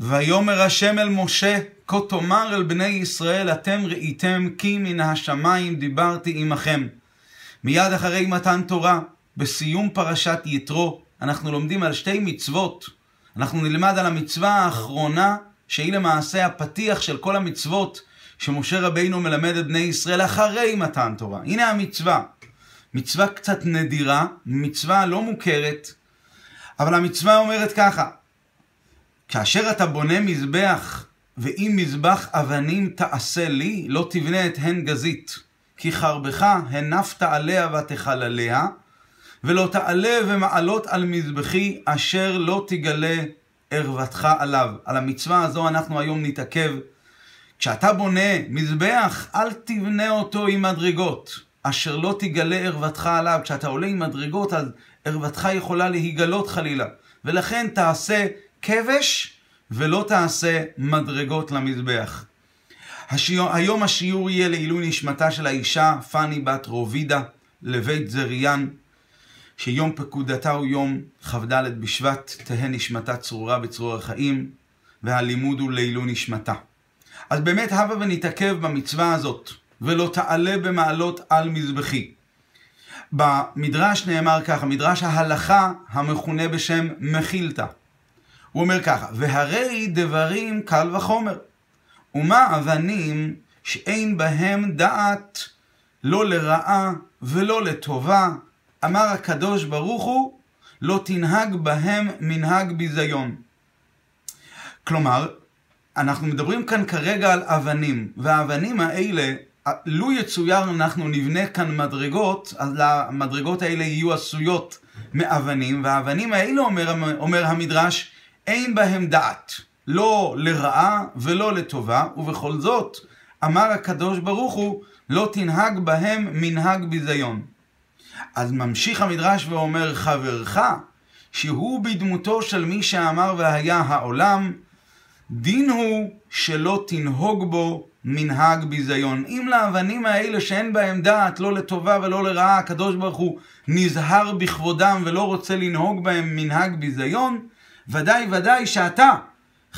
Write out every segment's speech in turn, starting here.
ויאמר השם אל משה, כה תאמר אל בני ישראל, אתם ראיתם כי מן השמיים דיברתי עמכם. מיד אחרי מתן תורה, בסיום פרשת יתרו, אנחנו לומדים על שתי מצוות. אנחנו נלמד על המצווה האחרונה, שהיא למעשה הפתיח של כל המצוות שמשה רבינו מלמד את בני ישראל אחרי מתן תורה. הנה המצווה. מצווה קצת נדירה, מצווה לא מוכרת, אבל המצווה אומרת ככה, כאשר אתה בונה מזבח, ואם מזבח אבנים תעשה לי, לא תבנה את הן גזית. כי חרבך הנפת עליה ותאכל עליה, ולא תעלה ומעלות על מזבחי, אשר לא תגלה ערוותך עליו. על המצווה הזו אנחנו היום נתעכב. כשאתה בונה מזבח, אל תבנה אותו עם מדרגות, אשר לא תגלה ערוותך עליו. כשאתה עולה עם מדרגות, אז ערוותך יכולה להיגלות חלילה. ולכן תעשה כבש ולא תעשה מדרגות למזבח. השיור, היום השיעור יהיה לעילוי נשמתה של האישה פאני בת רובידה לבית זריאן, שיום פקודתה הוא יום כ"ד בשבט, תהא נשמתה צרורה בצרור החיים, והלימוד הוא לעילוי נשמתה. אז באמת הבה ונתעכב במצווה הזאת, ולא תעלה במעלות על מזבחי. במדרש נאמר ככה, מדרש ההלכה המכונה בשם מחילתא. הוא אומר ככה, והרי דברים קל וחומר, ומה אבנים שאין בהם דעת לא לרעה ולא לטובה, אמר הקדוש ברוך הוא, לא תנהג בהם מנהג ביזיון. כלומר, אנחנו מדברים כאן כרגע על אבנים, והאבנים האלה, לו יצויר אנחנו נבנה כאן מדרגות, אז המדרגות האלה יהיו עשויות מאבנים, והאבנים האלה, אומר, אומר המדרש, אין בהם דעת, לא לרעה ולא לטובה, ובכל זאת, אמר הקדוש ברוך הוא, לא תנהג בהם מנהג ביזיון. אז ממשיך המדרש ואומר, חברך, שהוא בדמותו של מי שאמר והיה העולם, דין הוא שלא תנהוג בו מנהג ביזיון. אם לאבנים האלה שאין בהם דעת, לא לטובה ולא לרעה, הקדוש ברוך הוא נזהר בכבודם ולא רוצה לנהוג בהם מנהג ביזיון, ודאי ודאי שאתה,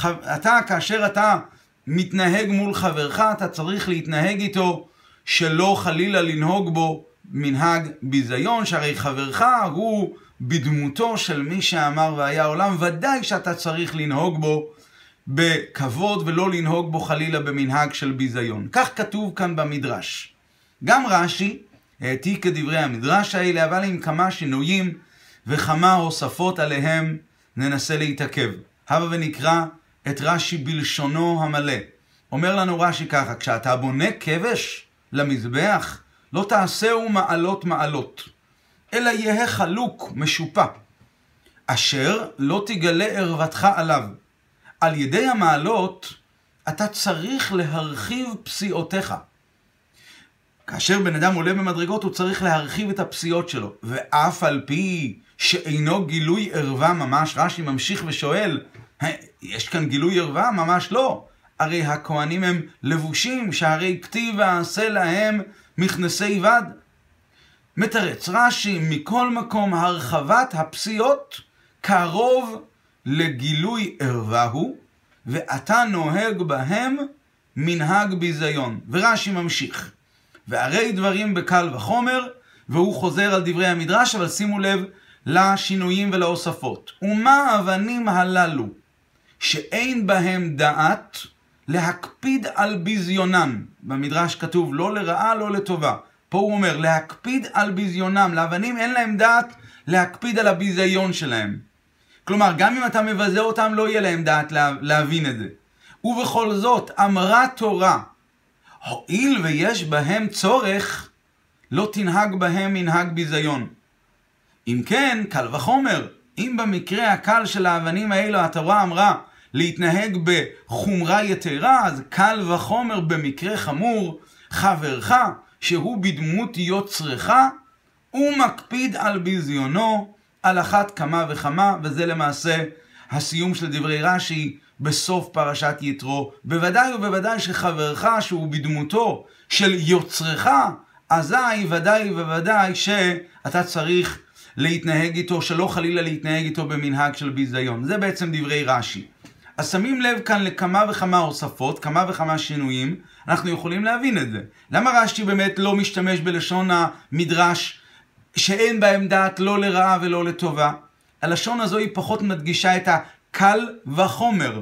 אתה כאשר אתה מתנהג מול חברך, אתה צריך להתנהג איתו שלא חלילה לנהוג בו מנהג ביזיון, שהרי חברך הוא בדמותו של מי שאמר והיה עולם, ודאי שאתה צריך לנהוג בו בכבוד ולא לנהוג בו חלילה במנהג של ביזיון. כך כתוב כאן במדרש. גם רש"י העתיק את דברי המדרש האלה, אבל עם כמה שינויים וכמה הוספות עליהם ננסה להתעכב. הבה ונקרא את רש"י בלשונו המלא. אומר לנו רש"י ככה, כשאתה בונה כבש למזבח, לא תעשהו מעלות מעלות, אלא יהא חלוק, משופע, אשר לא תגלה ערוותך עליו. על ידי המעלות, אתה צריך להרחיב פסיעותיך. כאשר בן אדם עולה במדרגות, הוא צריך להרחיב את הפסיעות שלו. ואף על פי שאינו גילוי ערווה ממש, רש"י ממשיך ושואל, יש כאן גילוי ערווה? ממש לא. הרי הכהנים הם לבושים, שהרי כתיב ועשה להם מכנסי בד. מתרץ רש"י, מכל מקום הרחבת הפסיעות קרוב לגילוי ערווה הוא, ואתה נוהג בהם מנהג ביזיון. ורש"י ממשיך. והרי דברים בקל וחומר, והוא חוזר על דברי המדרש, אבל שימו לב לשינויים ולהוספות. ומה האבנים הללו שאין בהם דעת להקפיד על ביזיונם. במדרש כתוב לא לרעה, לא לטובה. פה הוא אומר להקפיד על ביזיונם. לאבנים אין להם דעת להקפיד על הביזיון שלהם. כלומר, גם אם אתה מבזה אותם, לא יהיה להם דעת לה, להבין את זה. ובכל זאת, אמרה תורה, הואיל ויש בהם צורך, לא תנהג בהם מנהג ביזיון. אם כן, קל וחומר, אם במקרה הקל של האבנים האלו התורה אמרה להתנהג בחומרה יתרה, אז קל וחומר במקרה חמור, חברך, שהוא בדמות יוצרך, הוא מקפיד על ביזיונו על אחת כמה וכמה, וזה למעשה הסיום של דברי רש"י בסוף פרשת יתרו. בוודאי ובוודאי שחברך שהוא בדמותו של יוצרך, אזי ודאי וודאי שאתה צריך להתנהג איתו, שלא חלילה להתנהג איתו במנהג של ביזיון. זה בעצם דברי רש"י. אז שמים לב כאן לכמה וכמה הוספות, כמה וכמה שינויים, אנחנו יכולים להבין את זה. למה רש"י באמת לא משתמש בלשון המדרש שאין בהם דעת לא לרעה ולא לטובה? הלשון הזו היא פחות מדגישה את הקל וחומר.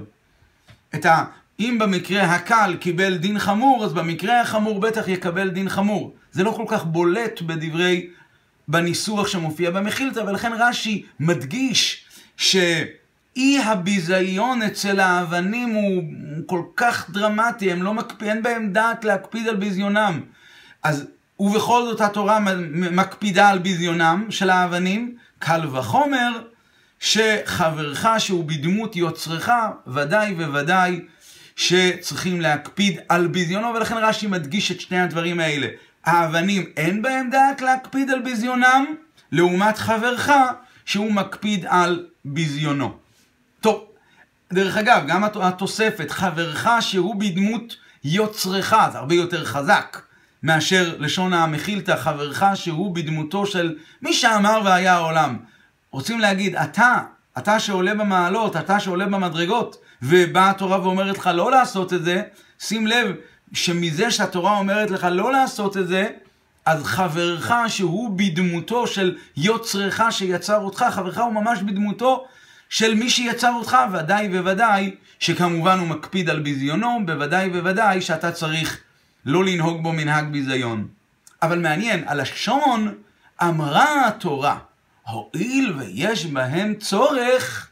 את ה... אם במקרה הקל קיבל דין חמור, אז במקרה החמור בטח יקבל דין חמור. זה לא כל כך בולט בדברי, בניסוח שמופיע במחילתא, ולכן רש"י מדגיש שאי הביזיון אצל האבנים הוא כל כך דרמטי, הם לא מקפיד, אין בהם דעת להקפיד על ביזיונם. אז, ובכל זאת התורה מקפידה על ביזיונם של האבנים, קל וחומר, שחברך שהוא בדמות יוצרך, ודאי וודאי שצריכים להקפיד על ביזיונו, ולכן רש"י מדגיש את שני הדברים האלה. האבנים אין בהם דעת להקפיד על ביזיונם, לעומת חברך שהוא מקפיד על ביזיונו. טוב, דרך אגב, גם התוספת, חברך שהוא בדמות יוצרך, זה הרבה יותר חזק מאשר לשון המכילתא, חברך שהוא בדמותו של מי שאמר והיה העולם. רוצים להגיד, אתה, אתה שעולה במעלות, אתה שעולה במדרגות, ובאה התורה ואומרת לך לא לעשות את זה, שים לב שמזה שהתורה אומרת לך לא לעשות את זה, אז חברך שהוא בדמותו של יוצרך שיצר אותך, חברך הוא ממש בדמותו של מי שיצר אותך, ודאי וודאי שכמובן הוא מקפיד על ביזיונו, בוודאי וודאי שאתה צריך לא לנהוג בו מנהג ביזיון. אבל מעניין, הלשון אמרה התורה, הואיל ויש בהם צורך,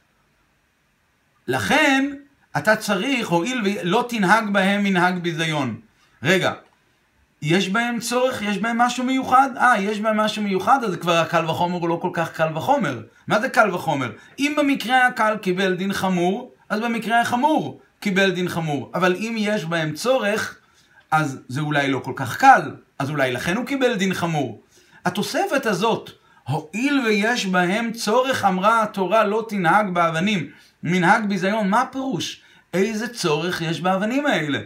לכן אתה צריך, הואיל ולא תנהג בהם מנהג ביזיון. רגע, יש בהם צורך? יש בהם משהו מיוחד? אה, יש בהם משהו מיוחד? אז כבר הקל וחומר הוא לא כל כך קל וחומר. מה זה קל וחומר? אם במקרה הקל קיבל דין חמור, אז במקרה החמור קיבל דין חמור. אבל אם יש בהם צורך, אז זה אולי לא כל כך קל. אז אולי לכן הוא קיבל דין חמור. התוספת הזאת, הואיל ויש בהם צורך, אמרה התורה, לא תנהג באבנים. מנהג ביזיון, מה הפירוש? איזה צורך יש באבנים האלה?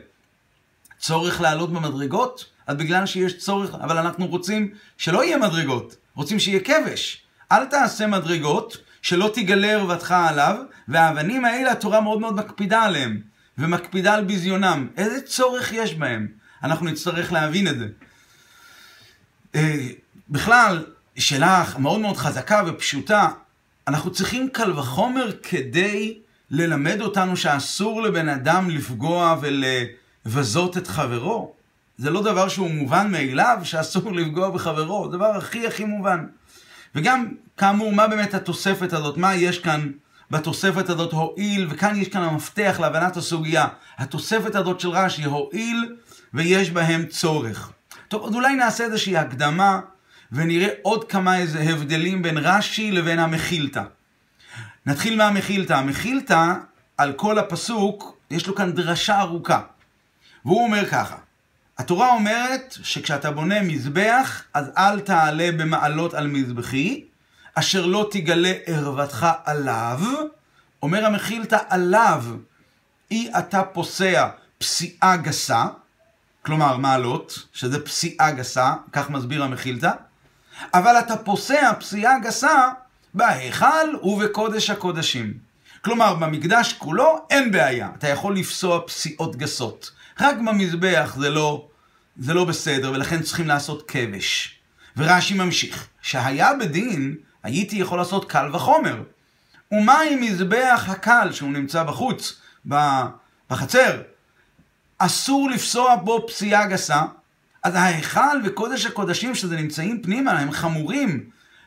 צורך לעלות במדרגות? אז בגלל שיש צורך, אבל אנחנו רוצים שלא יהיה מדרגות, רוצים שיהיה כבש. אל תעשה מדרגות, שלא תגלה ערוותך עליו, והאבנים האלה התורה מאוד מאוד מקפידה עליהם, ומקפידה על ביזיונם. איזה צורך יש בהם? אנחנו נצטרך להבין את זה. אה, שאלה מאוד מאוד חזקה ופשוטה, אנחנו צריכים קל וחומר כדי ללמד אותנו שאסור לבן אדם לפגוע ולבזות את חברו. זה לא דבר שהוא מובן מאליו שאסור לפגוע בחברו, זה דבר הכי הכי מובן. וגם, כאמור, מה באמת התוספת הזאת? מה יש כאן בתוספת הזאת הועיל, וכאן יש כאן המפתח להבנת הסוגיה. התוספת הזאת של רש"י, הועיל ויש בהם צורך. טוב, אז אולי נעשה איזושהי הקדמה ונראה עוד כמה איזה הבדלים בין רש"י לבין המחילתא. נתחיל מהמחילתא. המחילתא, על כל הפסוק, יש לו כאן דרשה ארוכה. והוא אומר ככה, התורה אומרת שכשאתה בונה מזבח, אז אל תעלה במעלות על מזבחי, אשר לא תגלה ערוותך עליו. אומר המחילתא עליו, אי אתה פוסע פסיעה גסה, כלומר מעלות, שזה פסיעה גסה, כך מסביר המחילתא, אבל אתה פוסע פסיעה גסה בהיכל ובקודש הקודשים. כלומר, במקדש כולו אין בעיה, אתה יכול לפסוע פסיעות גסות. רק במזבח זה לא, זה לא בסדר, ולכן צריכים לעשות כבש. ורש"י ממשיך, שהיה בדין, הייתי יכול לעשות קל וחומר. ומה עם מזבח הקל, שהוא נמצא בחוץ, בחצר? אסור לפסוע בו פסיעה גסה, אז ההיכל וקודש הקודשים שזה נמצאים פנימה, הם חמורים.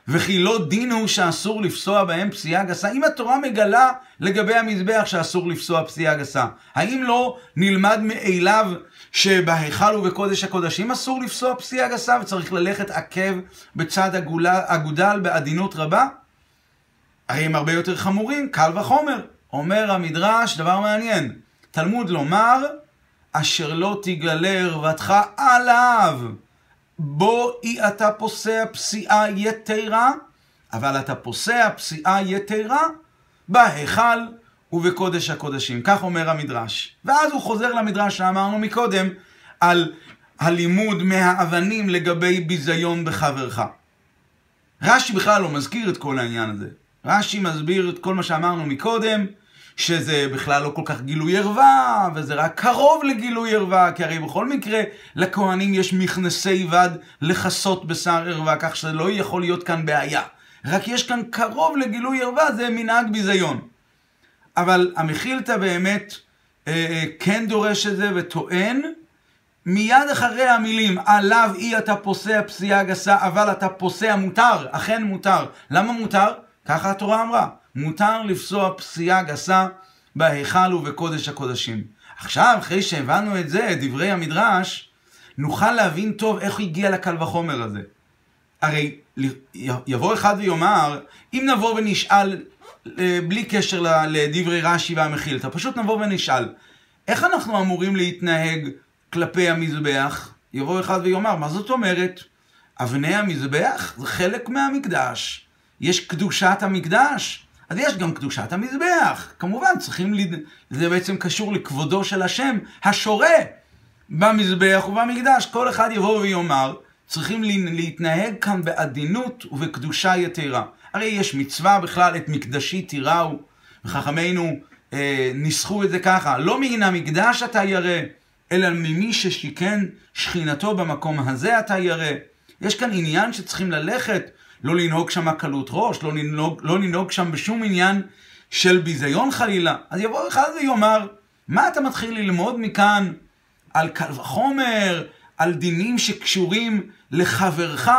וכי לא דין הוא שאסור לפסוע בהם פסיעה גסה? אם התורה מגלה לגבי המזבח שאסור לפסוע פסיעה גסה, האם לא נלמד מאליו שבהיכל ובקודש הקודשים אסור לפסוע פסיעה גסה וצריך ללכת עקב בצד אגודל בעדינות רבה? הרי הם הרבה יותר חמורים, קל וחומר. אומר המדרש, דבר מעניין, תלמוד לומר, אשר לא תגלה ערוותך עליו. בו אי אתה פוסע פסיעה יתרה, אבל אתה פוסע פסיעה יתרה בהיכל ובקודש הקודשים. כך אומר המדרש. ואז הוא חוזר למדרש שאמרנו מקודם על הלימוד מהאבנים לגבי ביזיון בחברך. רש"י בכלל לא מזכיר את כל העניין הזה. רש"י מסביר את כל מה שאמרנו מקודם, שזה בכלל לא כל כך גילוי ערווה, וזה רק קרוב לגילוי ערווה, כי הרי בכל מקרה לכהנים יש מכנסי בד לכסות בשר ערווה, כך שזה לא יכול להיות כאן בעיה. רק יש כאן קרוב לגילוי ערווה, זה מנהג ביזיון. אבל המחילתא באמת אה, אה, כן דורש את זה וטוען, מיד אחרי המילים, עליו אי אתה פוסע פסיעה גסה, אבל אתה פוסע מותר, אכן מותר. למה מותר? ככה התורה אמרה. מותר לפסוע פסיעה גסה בהיכל ובקודש הקודשים. עכשיו, אחרי שהבנו את זה, דברי המדרש, נוכל להבין טוב איך הגיע לקל וחומר הזה. הרי יבוא אחד ויאמר, אם נבוא ונשאל, אה, בלי קשר לדברי רש"י והמחילתא, פשוט נבוא ונשאל, איך אנחנו אמורים להתנהג כלפי המזבח? יבוא אחד ויאמר, מה זאת אומרת? אבני המזבח זה חלק מהמקדש. יש קדושת המקדש, אז יש גם קדושת המזבח. כמובן, צריכים, לד... זה בעצם קשור לכבודו של השם, השורה במזבח ובמקדש. כל אחד יבוא ויאמר, צריכים להתנהג כאן בעדינות ובקדושה יתרה. הרי יש מצווה בכלל, את מקדשי תיראו, וחכמינו אה, ניסחו את זה ככה, לא מן המקדש אתה ירא, אלא ממי ששיכן שכינתו במקום הזה אתה ירא. יש כאן עניין שצריכים ללכת לא לנהוג שם קלות ראש, לא לנהוג, לא לנהוג שם בשום עניין של ביזיון חלילה. אז יבוא אחד ויאמר, מה אתה מתחיל ללמוד מכאן על קל וחומר, על דינים שקשורים לחברך?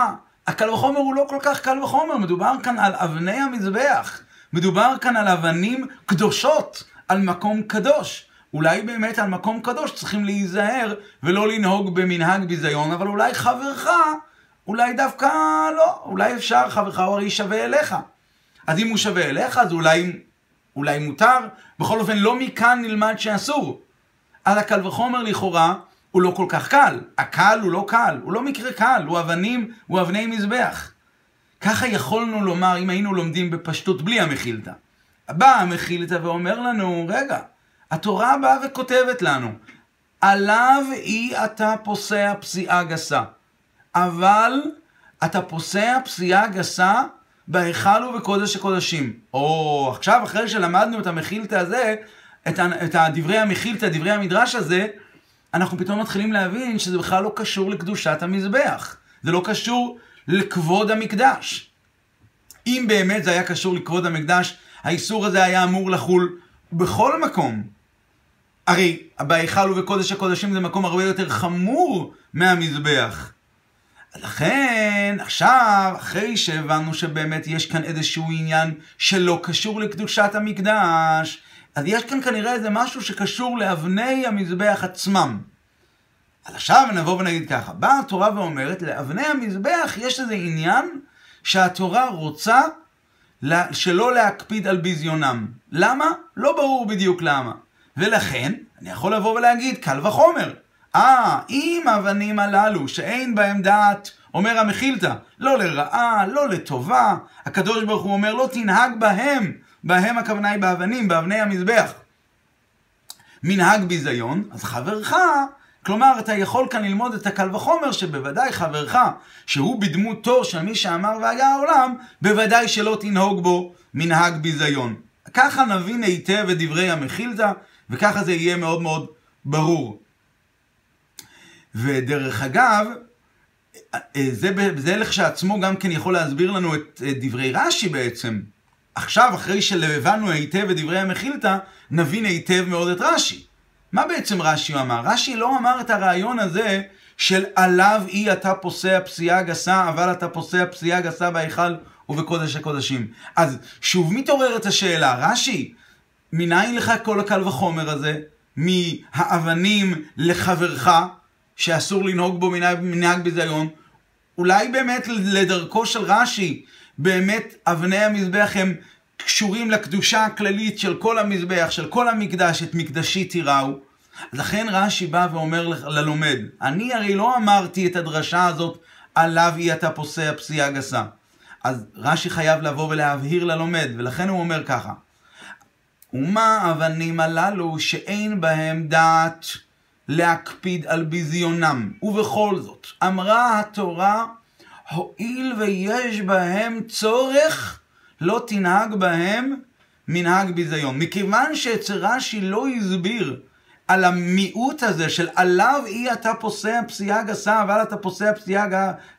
הקל וחומר הוא לא כל כך קל וחומר, מדובר כאן על אבני המזבח. מדובר כאן על אבנים קדושות, על מקום קדוש. אולי באמת על מקום קדוש צריכים להיזהר ולא לנהוג במנהג ביזיון, אבל אולי חברך אולי דווקא לא, אולי אפשר, חברך הוא הרי שווה אליך. אז אם הוא שווה אליך, אז אולי, אולי מותר. בכל אופן, לא מכאן נלמד שאסור. אז הקל וחומר לכאורה הוא לא כל כך קל. הקל הוא לא קל, הוא לא מקרה קל, הוא אבנים, הוא אבני מזבח. ככה יכולנו לומר אם היינו לומדים בפשטות בלי המחילתא. באה המחילתא ואומר לנו, רגע, התורה באה וכותבת לנו, עליו אי אתה פוסע פסיעה גסה. אבל אתה פוסע פסיעה גסה בהיכל ובקודש הקודשים. או עכשיו, אחרי שלמדנו את המחילתא הזה, את, את דברי המחילתא, דברי המדרש הזה, אנחנו פתאום מתחילים להבין שזה בכלל לא קשור לקדושת המזבח. זה לא קשור לכבוד המקדש. אם באמת זה היה קשור לכבוד המקדש, האיסור הזה היה אמור לחול בכל מקום. הרי בהיכל ובקודש הקודשים זה מקום הרבה יותר חמור מהמזבח. לכן, עכשיו, אחרי שהבנו שבאמת יש כאן איזשהו עניין שלא קשור לקדושת המקדש, אז יש כאן כנראה איזה משהו שקשור לאבני המזבח עצמם. אז עכשיו נבוא ונגיד ככה, באה התורה ואומרת, לאבני המזבח יש איזה עניין שהתורה רוצה שלא להקפיד על ביזיונם. למה? לא ברור בדיוק למה. ולכן, אני יכול לבוא ולהגיד, קל וחומר. אה, אם האבנים הללו שאין בהם דעת, אומר המחילתא, לא לרעה, לא לטובה, הקדוש ברוך הוא אומר, לא תנהג בהם, בהם הכוונה היא באבנים, באבני המזבח. מנהג ביזיון, אז חברך, כלומר, אתה יכול כאן ללמוד את הקל וחומר שבוודאי חברך, שהוא בדמותו של מי שאמר והיה העולם, בוודאי שלא תנהוג בו מנהג ביזיון. ככה נבין היטב את דברי המחילתא, וככה זה יהיה מאוד מאוד ברור. ודרך אגב, זה, זה לכשעצמו גם כן יכול להסביר לנו את, את דברי רש"י בעצם. עכשיו, אחרי שהבנו היטב את דברי המחילתא, נבין היטב מאוד את רש"י. מה בעצם רש"י אמר? רש"י לא אמר את הרעיון הזה של עליו אי אתה פוסע פסיעה גסה, אבל אתה פוסע פסיעה גסה בהיכל ובקודש הקודשים. אז שוב מתעוררת השאלה, רש"י, מניין לך כל הקל וחומר הזה? מהאבנים לחברך? שאסור לנהוג בו מנהג, ביזיון, אולי באמת לדרכו של רש"י, באמת אבני המזבח הם קשורים לקדושה הכללית של כל המזבח, של כל המקדש, את מקדשי תיראו. לכן רש"י בא ואומר ללומד, אני הרי לא אמרתי את הדרשה הזאת עליו אי אתה פוסע פסיעה גסה. אז רש"י חייב לבוא ולהבהיר ללומד, ולכן הוא אומר ככה: ומה האבנים הללו שאין בהם דעת להקפיד על ביזיונם. ובכל זאת, אמרה התורה, הואיל ויש בהם צורך, לא תנהג בהם מנהג ביזיון. מכיוון שאצל רש"י לא הסביר על המיעוט הזה של עליו אי אתה פוסע פסיעה גסה, אבל אתה פוסע פסיעה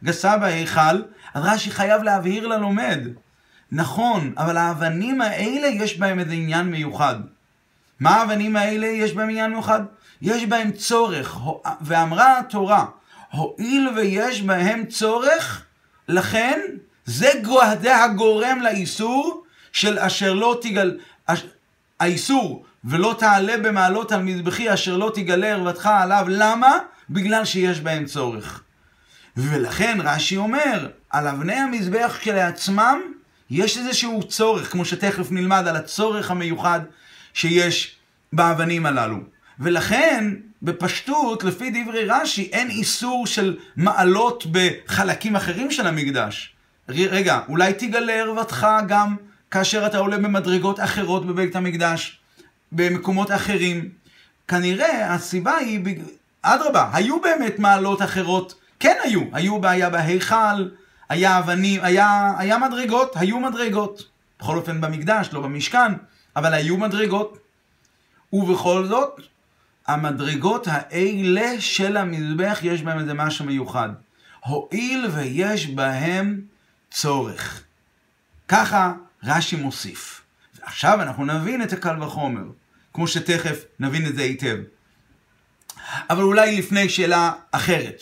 גסה בהיכל, אז רש"י חייב להבהיר ללומד. נכון, אבל האבנים האלה יש בהם איזה עניין מיוחד. מה האבנים האלה יש בהם עניין מיוחד? יש בהם צורך, ואמרה התורה, הואיל ויש בהם צורך, לכן זה הגורם לאיסור של אשר לא תגל... האיסור ולא תעלה במעלות על מזבחי אשר לא תגלה ערוותך עליו. למה? בגלל שיש בהם צורך. ולכן רש"י אומר, על אבני המזבח כשלעצמם יש איזשהו צורך, כמו שתכף נלמד על הצורך המיוחד שיש באבנים הללו. ולכן, בפשטות, לפי דברי רש"י, אין איסור של מעלות בחלקים אחרים של המקדש. רגע, אולי תגלה ערוותך גם כאשר אתה עולה במדרגות אחרות בבית המקדש, במקומות אחרים. כנראה הסיבה היא, אדרבה, היו באמת מעלות אחרות, כן היו, היו בעיה בהיכל, היה אבנים, היה, היה מדרגות, היו מדרגות. בכל אופן במקדש, לא במשכן, אבל היו מדרגות. ובכל זאת, המדרגות האלה של המזבח יש בהם איזה משהו מיוחד. הואיל ויש בהם צורך. ככה רש"י מוסיף. עכשיו אנחנו נבין את הקל וחומר, כמו שתכף נבין את זה היטב. אבל אולי לפני שאלה אחרת.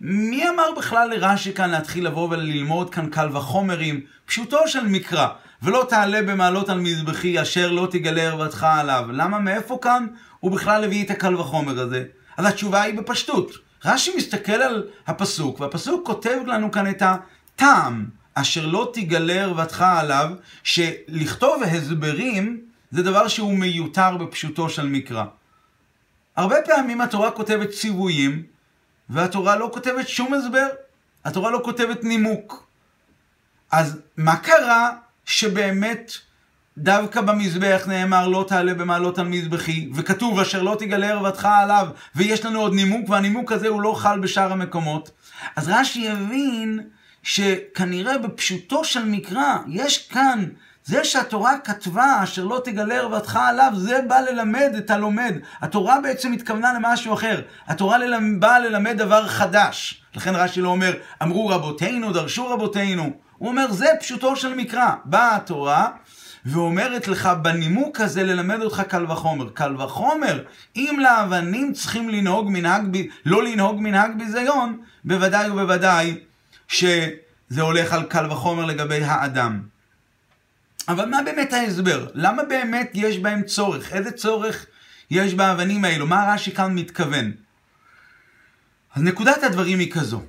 מי אמר בכלל לרש"י כאן להתחיל לבוא וללמוד כאן קל וחומרים, פשוטו של מקרא, ולא תעלה במעלות על מזבחי אשר לא תגלה ערוותך עליו? למה, מאיפה כאן הוא בכלל הביא את הקל וחומר הזה? אז התשובה היא בפשטות. רש"י מסתכל על הפסוק, והפסוק כותב לנו כאן את הטעם, אשר לא תגלה ערוותך עליו, שלכתוב הסברים זה דבר שהוא מיותר בפשוטו של מקרא. הרבה פעמים התורה כותבת ציוויים, והתורה לא כותבת שום הסבר. התורה לא כותבת נימוק. אז מה קרה שבאמת דווקא במזבח נאמר לא תעלה במעלות על מזבחי, וכתוב אשר לא תגלה ערוותך עליו, ויש לנו עוד נימוק, והנימוק הזה הוא לא חל בשאר המקומות. אז רש"י יבין שכנראה בפשוטו של מקרא, יש כאן זה שהתורה כתבה אשר לא תגלה ערוותך עליו, זה בא ללמד את הלומד. התורה בעצם התכוונה למשהו אחר. התורה ללמד, באה ללמד דבר חדש. לכן רש"י לא אומר, אמרו רבותינו, דרשו רבותינו. הוא אומר, זה פשוטו של מקרא. באה התורה ואומרת לך בנימוק הזה ללמד אותך קל וחומר. קל וחומר, אם לאבנים צריכים לנהוג מנהג, לא לנהוג מנהג ביזיון, בוודאי ובוודאי שזה הולך על קל וחומר לגבי האדם. אבל מה באמת ההסבר? למה באמת יש בהם צורך? איזה צורך יש באבנים האלו? מה רש"י כאן מתכוון? אז נקודת הדברים היא כזו.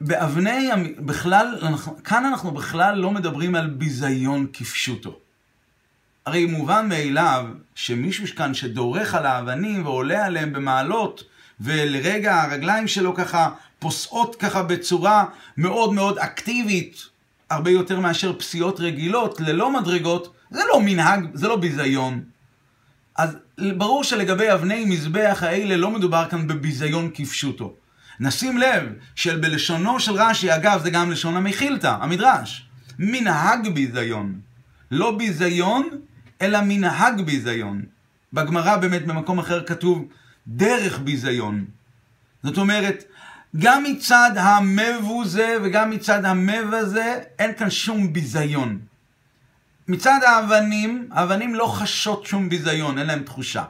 באבני, בכלל, כאן אנחנו בכלל לא מדברים על ביזיון כפשוטו. הרי מובן מאליו שמישהו כאן שדורך על האבנים ועולה עליהם במעלות, ולרגע הרגליים שלו ככה פוסעות ככה בצורה מאוד מאוד אקטיבית, הרבה יותר מאשר פסיעות רגילות, ללא מדרגות, זה לא מנהג, זה לא ביזיון. אז ברור שלגבי אבני מזבח האלה לא מדובר כאן בביזיון כפשוטו. נשים לב שבלשונו של רש"י, אגב זה גם לשון המכילתא, המדרש, מנהג ביזיון. לא ביזיון, אלא מנהג ביזיון. בגמרא באמת במקום אחר כתוב דרך ביזיון. זאת אומרת, גם מצד המבוזה וגם מצד המבזה אין כאן שום ביזיון. מצד האבנים, האבנים לא חשות שום ביזיון, אין להם תחושה.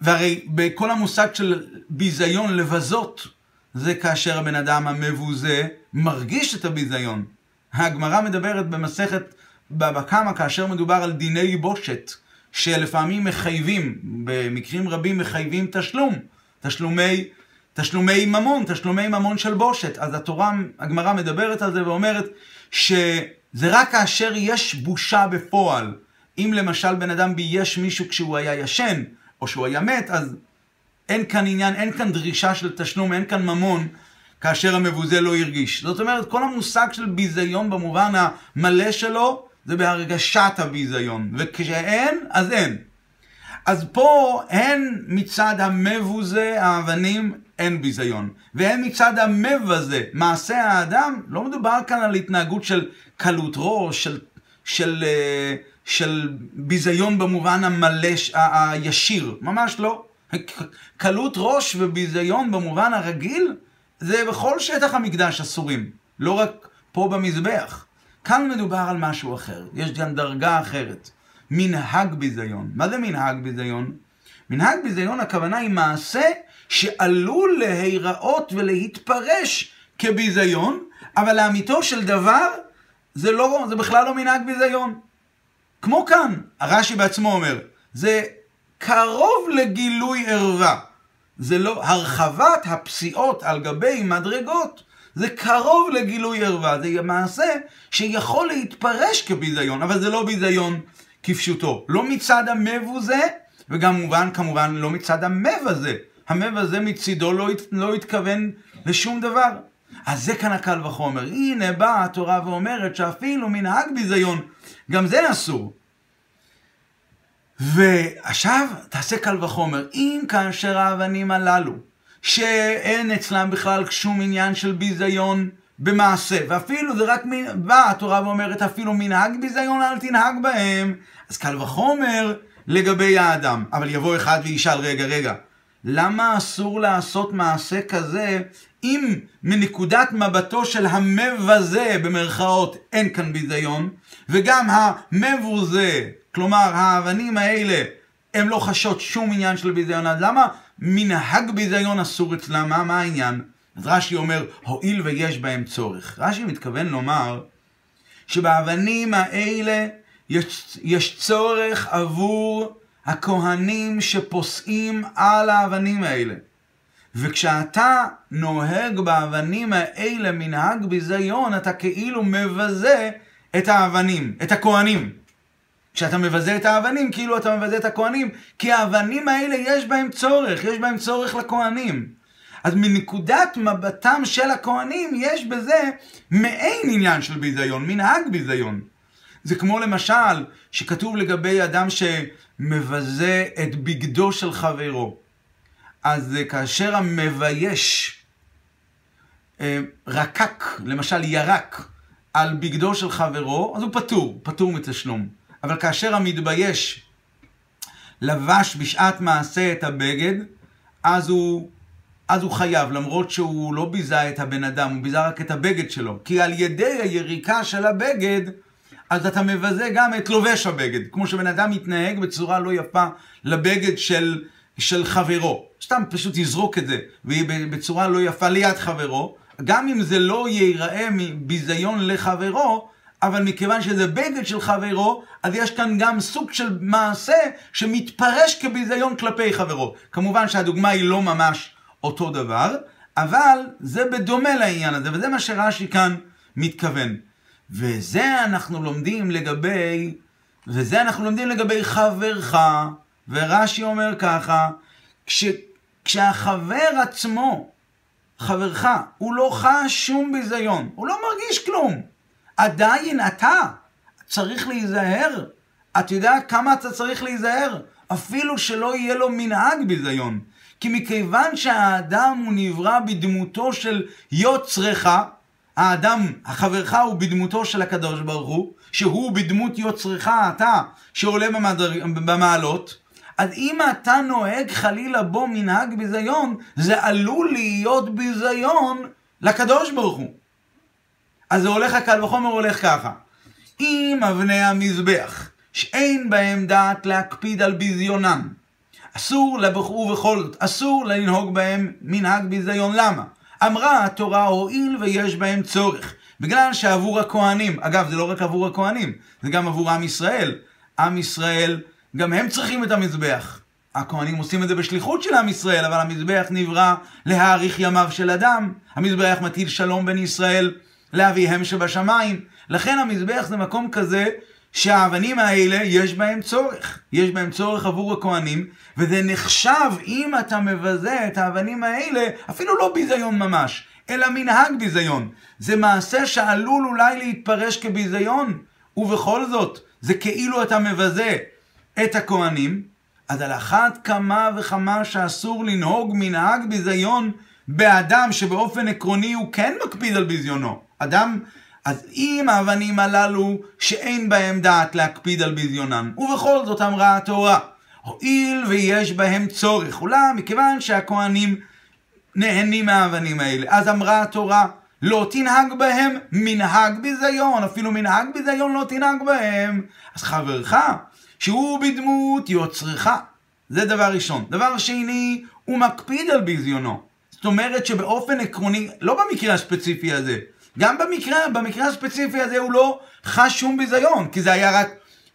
והרי בכל המושג של ביזיון לבזות, זה כאשר הבן אדם המבוזה מרגיש את הביזיון. הגמרא מדברת במסכת בבא קמא כאשר מדובר על דיני בושת, שלפעמים מחייבים, במקרים רבים מחייבים תשלום, תשלומי תשלומי ממון, תשלומי ממון של בושת. אז התורה, הגמרא מדברת על זה ואומרת שזה רק כאשר יש בושה בפועל. אם למשל בן אדם בייש מישהו כשהוא היה ישן, או שהוא היה מת, אז אין כאן עניין, אין כאן דרישה של תשלום, אין כאן ממון, כאשר המבוזה לא הרגיש. זאת אומרת, כל המושג של ביזיון במובן המלא שלו, זה בהרגשת הביזיון. וכשאין, אז אין. אז פה הן מצד המבוזה, האבנים, אין ביזיון. והן מצד המבזה, מעשה האדם, לא מדובר כאן על התנהגות של קלות ראש, של, של, אה, של ביזיון במובן המלא, הישיר, ממש לא. קלות ראש וביזיון במובן הרגיל, זה בכל שטח המקדש אסורים, לא רק פה במזבח. כאן מדובר על משהו אחר, יש גם דרגה אחרת. מנהג ביזיון. מה זה מנהג ביזיון? מנהג ביזיון הכוונה היא מעשה שעלול להיראות ולהתפרש כביזיון, אבל לאמיתו של דבר זה, לא, זה בכלל לא מנהג ביזיון. כמו כאן, הרש"י בעצמו אומר, זה קרוב לגילוי ערווה. זה לא, הרחבת הפסיעות על גבי מדרגות, זה קרוב לגילוי ערווה. זה מעשה שיכול להתפרש כביזיון, אבל זה לא ביזיון כפשוטו. לא מצד המבוזה, וגם מובן, כמובן לא מצד המב הזה. המב הזה מצידו לא, לא התכוון לשום דבר. אז זה כאן הקל וחומר. הנה באה התורה ואומרת שאפילו מנהג ביזיון, גם זה אסור. ועכשיו תעשה קל וחומר, אם כאשר האבנים הללו, שאין אצלם בכלל שום עניין של ביזיון במעשה, ואפילו זה רק, באה התורה ואומרת אפילו מנהג ביזיון אל תנהג בהם, אז קל וחומר לגבי האדם. אבל יבוא אחד וישאל, רגע, רגע, למה אסור לעשות מעשה כזה אם מנקודת מבטו של המבזה במרכאות אין כאן ביזיון, וגם המבוזה, כלומר האבנים האלה, הם לא חשות שום עניין של ביזיון, אז למה מנהג ביזיון אסור אצלם? מה, מה העניין? אז רש"י אומר, הואיל ויש בהם צורך. רש"י מתכוון לומר שבאבנים האלה יש, יש צורך עבור הכהנים שפוסעים על האבנים האלה. וכשאתה נוהג באבנים האלה מנהג ביזיון, אתה כאילו מבזה את האבנים, את הכהנים. כשאתה מבזה את האבנים, כאילו אתה מבזה את הכהנים, כי האבנים האלה יש בהם צורך, יש בהם צורך לכהנים. אז מנקודת מבטם של הכהנים, יש בזה מעין עניין של ביזיון, מנהג ביזיון. זה כמו למשל, שכתוב לגבי אדם שמבזה את בגדו של חברו. אז כאשר המבייש אה, רקק, למשל ירק, על בגדו של חברו, אז הוא פטור, פטור מתשלום. אבל כאשר המתבייש לבש בשעת מעשה את הבגד, אז הוא, אז הוא חייב, למרות שהוא לא ביזה את הבן אדם, הוא ביזה רק את הבגד שלו. כי על ידי היריקה של הבגד, אז אתה מבזה גם את לובש הבגד. כמו שבן אדם מתנהג בצורה לא יפה לבגד של, של חברו. סתם פשוט יזרוק את זה, בצורה לא יפה ליד חברו. גם אם זה לא ייראה מביזיון לחברו, אבל מכיוון שזה בגד של חברו, אז יש כאן גם סוג של מעשה שמתפרש כביזיון כלפי חברו. כמובן שהדוגמה היא לא ממש אותו דבר, אבל זה בדומה לעניין הזה, וזה מה שרש"י כאן מתכוון. וזה אנחנו לומדים לגבי, וזה אנחנו לומדים לגבי חברך, ורש"י אומר ככה, כש, כשהחבר עצמו, חברך, הוא לא חש שום ביזיון, הוא לא מרגיש כלום. עדיין אתה צריך להיזהר. אתה יודע כמה אתה צריך להיזהר? אפילו שלא יהיה לו מנהג ביזיון. כי מכיוון שהאדם הוא נברא בדמותו של יוצרך, האדם, החברך הוא בדמותו של הקדוש ברוך הוא, שהוא בדמות יוצרך אתה, שעולה במדר... במעלות, אז אם אתה נוהג חלילה בו מנהג ביזיון, זה עלול להיות ביזיון לקדוש ברוך הוא. אז זה הולך הקל וחומר הולך ככה. אם אבני המזבח, שאין בהם דעת להקפיד על ביזיונם, אסור לבחור ובכל זאת, אסור לנהוג בהם מנהג ביזיון. למה? אמרה התורה הואיל ויש בהם צורך. בגלל שעבור הכהנים, אגב זה לא רק עבור הכהנים, זה גם עבור עם ישראל. עם ישראל, גם הם צריכים את המזבח. הכהנים עושים את זה בשליחות של עם ישראל, אבל המזבח נברא להאריך ימיו של אדם. המזבח מטיל שלום בין ישראל לאביהם שבשמיים. לכן המזבח זה מקום כזה שהאבנים האלה יש בהם צורך. יש בהם צורך עבור הכהנים, וזה נחשב אם אתה מבזה את האבנים האלה, אפילו לא ביזיון ממש, אלא מנהג ביזיון. זה מעשה שעלול אולי להתפרש כביזיון, ובכל זאת, זה כאילו אתה מבזה את הכהנים, אז על אחת כמה וכמה שאסור לנהוג מנהג ביזיון באדם שבאופן עקרוני הוא כן מקפיד על ביזיונו. אדם, אז אם האבנים הללו שאין בהם דעת להקפיד על ביזיונם, ובכל זאת אמרה התורה, הואיל ויש בהם צורך, אולם מכיוון שהכהנים נהנים מהאבנים האלה, אז אמרה התורה, לא תנהג בהם מנהג ביזיון, אפילו מנהג ביזיון לא תנהג בהם. אז חברך, שהוא בדמות יוצרך, זה דבר ראשון. דבר שני, הוא מקפיד על ביזיונו. זאת אומרת שבאופן עקרוני, לא במקרה הספציפי הזה, גם במקרה, במקרה הספציפי הזה הוא לא חש שום ביזיון, כי זה היה רק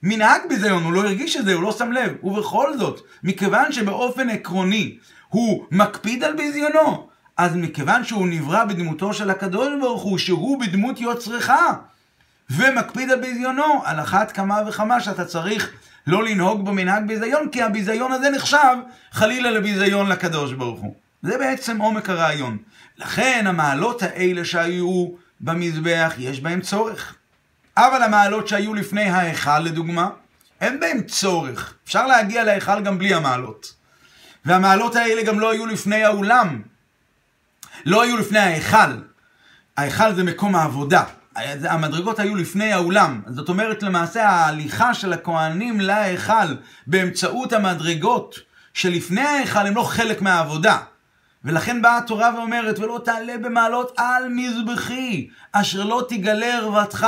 מנהג ביזיון, הוא לא הרגיש את זה, הוא לא שם לב. ובכל זאת, מכיוון שבאופן עקרוני הוא מקפיד על ביזיונו, אז מכיוון שהוא נברא בדמותו של הקדוש ברוך הוא, שהוא בדמות יוצרך, ומקפיד על ביזיונו, על אחת כמה וכמה שאתה צריך לא לנהוג במנהג ביזיון, כי הביזיון הזה נחשב חלילה לביזיון לקדוש ברוך הוא. זה בעצם עומק הרעיון. לכן המעלות האלה שהיו במזבח, יש בהם צורך. אבל המעלות שהיו לפני ההיכל, לדוגמה, אין בהם צורך. אפשר להגיע להיכל גם בלי המעלות. והמעלות האלה גם לא היו לפני האולם. לא היו לפני ההיכל. ההיכל זה מקום העבודה. המדרגות היו לפני האולם. זאת אומרת, למעשה ההליכה של הכהנים להיכל באמצעות המדרגות שלפני ההיכל הם לא חלק מהעבודה. ולכן באה התורה ואומרת, ולא תעלה במעלות על מזבחי, אשר לא תגלה ערוותך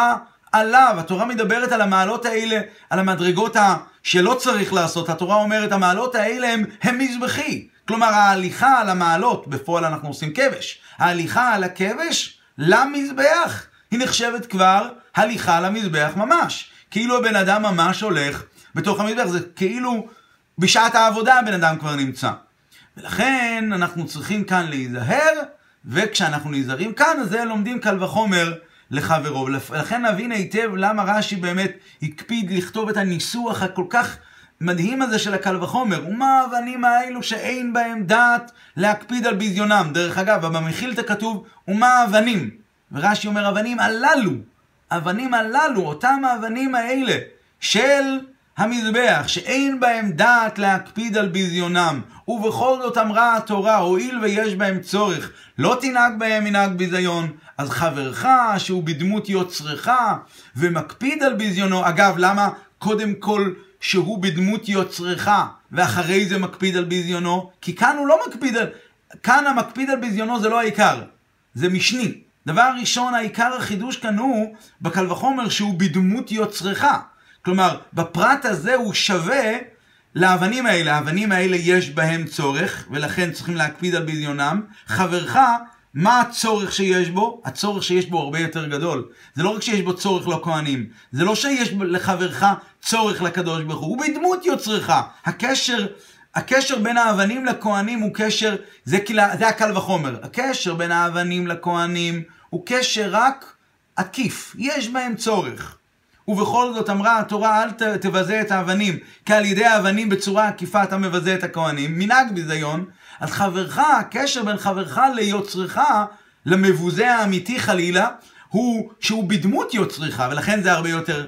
עליו. התורה מדברת על המעלות האלה, על המדרגות ה... שלא צריך לעשות. התורה אומרת, המעלות האלה הם, הם מזבחי. כלומר, ההליכה על המעלות, בפועל אנחנו עושים כבש. ההליכה על הכבש למזבח, היא נחשבת כבר הליכה למזבח ממש. כאילו הבן אדם ממש הולך בתוך המזבח, זה כאילו בשעת העבודה הבן אדם כבר נמצא. ולכן אנחנו צריכים כאן להיזהר, וכשאנחנו נזהרים כאן, אז זה לומדים קל וחומר לחברו. ולכן נבין היטב למה רש"י באמת הקפיד לכתוב את הניסוח הכל כך מדהים הזה של הקל וחומר. ומה האבנים האלו שאין בהם דעת להקפיד על ביזיונם. דרך אגב, במחילתא כתוב, ומה האבנים? ורש"י אומר, אבנים הללו, אבנים הללו, אותם האבנים האלה של המזבח, שאין בהם דעת להקפיד על ביזיונם, ובכל זאת אמרה התורה, הואיל ויש בהם צורך, לא תנהג בהם מנהג ביזיון, אז חברך, שהוא בדמות יוצרך, ומקפיד על ביזיונו, אגב, למה קודם כל שהוא בדמות יוצרך, ואחרי זה מקפיד על ביזיונו? כי כאן הוא לא מקפיד על... כאן המקפיד על ביזיונו זה לא העיקר, זה משני. דבר ראשון, העיקר החידוש כאן הוא, בקל וחומר, שהוא בדמות יוצרך. כלומר, בפרט הזה הוא שווה לאבנים האלה. האבנים האלה יש בהם צורך, ולכן צריכים להקפיד על בדיונם. חברך, מה הצורך שיש בו? הצורך שיש בו הרבה יותר גדול. זה לא רק שיש בו צורך לכהנים, זה לא שיש לחברך צורך לקדוש ברוך הוא, הוא בדמות יוצרך. הקשר, הקשר בין האבנים לכהנים הוא קשר, זה, זה הקל וחומר. הקשר בין האבנים לכהנים הוא קשר רק עקיף, יש בהם צורך. ובכל זאת אמרה התורה אל תבזה את האבנים, כי על ידי האבנים בצורה עקיפה אתה מבזה את הכהנים, מנהג ביזיון, אז חברך, הקשר בין חברך ליוצרך, למבוזה האמיתי חלילה, הוא שהוא בדמות יוצרך, ולכן זה הרבה יותר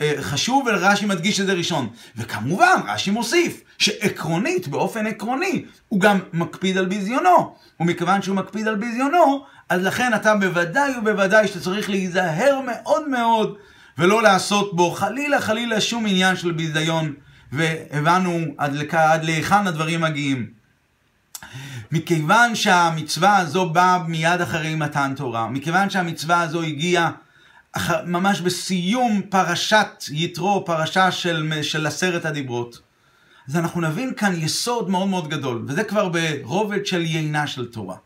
אה, חשוב, ורש"י מדגיש את זה ראשון. וכמובן, רש"י מוסיף, שעקרונית, באופן עקרוני, הוא גם מקפיד על ביזיונו. ומכיוון שהוא מקפיד על ביזיונו, אז לכן אתה בוודאי ובוודאי שאתה צריך להיזהר מאוד מאוד ולא לעשות בו חלילה חלילה שום עניין של ביזיון, והבנו עד. עד להיכן הדברים מגיעים. מכיוון שהמצווה הזו באה מיד אחרי מתן תורה, מכיוון שהמצווה הזו הגיעה ממש בסיום פרשת יתרו, פרשה של, של עשרת הדיברות, אז אנחנו נבין כאן יסוד מאוד מאוד גדול, וזה כבר ברובד של יינה של תורה.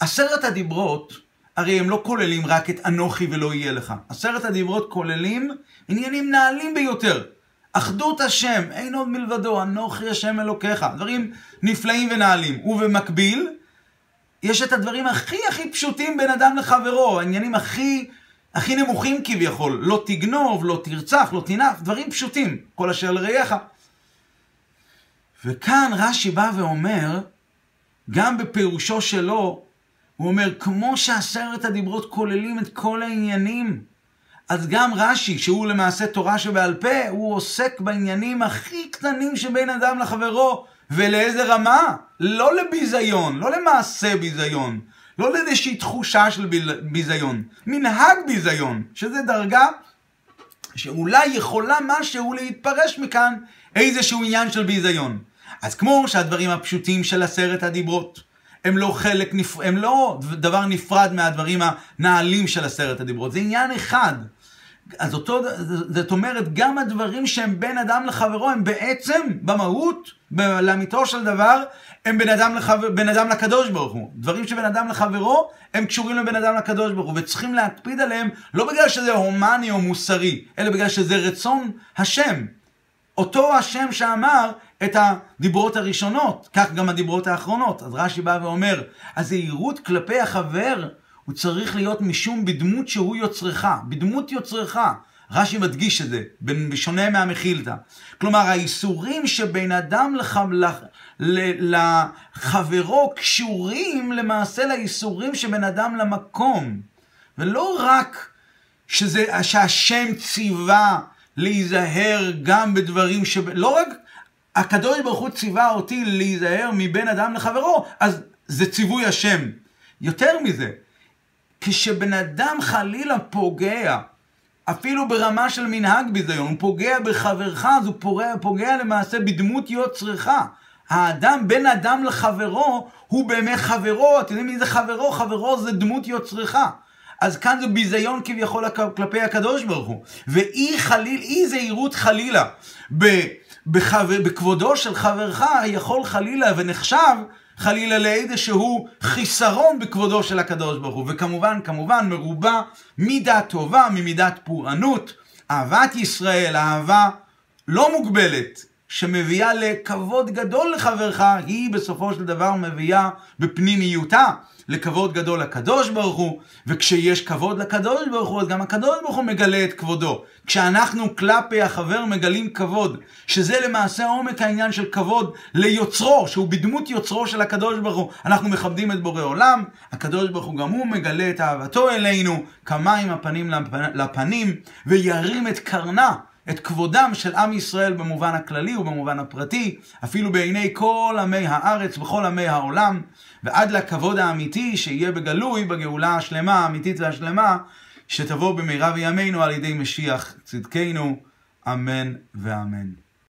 עשרת הדיברות הרי הם לא כוללים רק את אנוכי ולא יהיה לך. עשרת הדיברות כוללים עניינים נעלים ביותר. אחדות השם, אין עוד מלבדו, אנוכי השם אלוקיך. דברים נפלאים ונעלים. ובמקביל, יש את הדברים הכי הכי פשוטים בין אדם לחברו, העניינים הכי, הכי נמוכים כביכול. לא תגנוב, לא תרצח, לא תנף, דברים פשוטים. כל אשר לרעיך. וכאן רש"י בא ואומר, גם בפירושו שלו, הוא אומר, כמו שעשרת הדיברות כוללים את כל העניינים, אז גם רש"י, שהוא למעשה תורה שבעל פה, הוא עוסק בעניינים הכי קטנים שבין אדם לחברו. ולאיזה רמה? לא לביזיון, לא למעשה ביזיון. לא לאיזושהי תחושה של ביזיון, מנהג ביזיון, שזה דרגה שאולי יכולה משהו להתפרש מכאן איזשהו עניין של ביזיון. אז כמו שהדברים הפשוטים של עשרת הדיברות, הם לא חלק, הם לא דבר נפרד מהדברים הנעלים של עשרת הדיברות, זה עניין אחד. אז אותו, זאת אומרת, גם הדברים שהם בין אדם לחברו, הם בעצם, במהות, לאמיתו של דבר, הם בין אדם, לחבר, בין אדם לקדוש ברוך הוא. דברים שבין אדם לחברו, הם קשורים לבין אדם לקדוש ברוך הוא, וצריכים להקפיד עליהם, לא בגלל שזה הומני או מוסרי, אלא בגלל שזה רצון השם. אותו השם שאמר את הדיברות הראשונות, כך גם הדיברות האחרונות. אז רש"י בא ואומר, הזהירות כלפי החבר הוא צריך להיות משום בדמות שהוא יוצרך, בדמות יוצרך. רש"י מדגיש את זה, בשונה מהמחילתא. כלומר, האיסורים שבין אדם לח... לחברו קשורים למעשה לאיסורים שבין אדם למקום. ולא רק שזה, שהשם ציווה להיזהר גם בדברים ש... לא רק הקדוש ברוך הוא ציווה אותי להיזהר מבין אדם לחברו, אז זה ציווי השם. יותר מזה, כשבן אדם חלילה פוגע, אפילו ברמה של מנהג ביזיון, הוא פוגע בחברך, אז הוא פוגע, פוגע למעשה בדמות יוצרך. האדם, בין אדם לחברו, הוא באמת חברו. אתם יודעים מי זה חברו? חברו זה דמות יוצרך. אז כאן זה ביזיון כביכול כלפי הקדוש ברוך הוא. ואי חליל, אי זהירות חלילה בחבר, בכבודו של חברך יכול חלילה ונחשב חלילה לאיזשהו חיסרון בכבודו של הקדוש ברוך הוא. וכמובן, כמובן, מרובה מידה טובה ממידת פורענות, אהבת ישראל, אהבה לא מוגבלת, שמביאה לכבוד גדול לחברך, היא בסופו של דבר מביאה בפנימיותה לכבוד גדול לקדוש ברוך הוא, וכשיש כבוד לקדוש ברוך הוא, אז גם הקדוש ברוך הוא מגלה את כבודו. כשאנחנו כלפי החבר מגלים כבוד, שזה למעשה עומק העניין של כבוד ליוצרו, שהוא בדמות יוצרו של הקדוש ברוך הוא, אנחנו מכבדים את בורא עולם, הקדוש ברוך הוא גם הוא מגלה את אהבתו אלינו, כמים הפנים לפנים, וירים את קרנה. את כבודם של עם ישראל במובן הכללי ובמובן הפרטי, אפילו בעיני כל עמי הארץ וכל עמי העולם, ועד לכבוד האמיתי שיהיה בגלוי בגאולה השלמה, האמיתית והשלמה, שתבוא במהרה בימינו על ידי משיח צדקנו, אמן ואמן.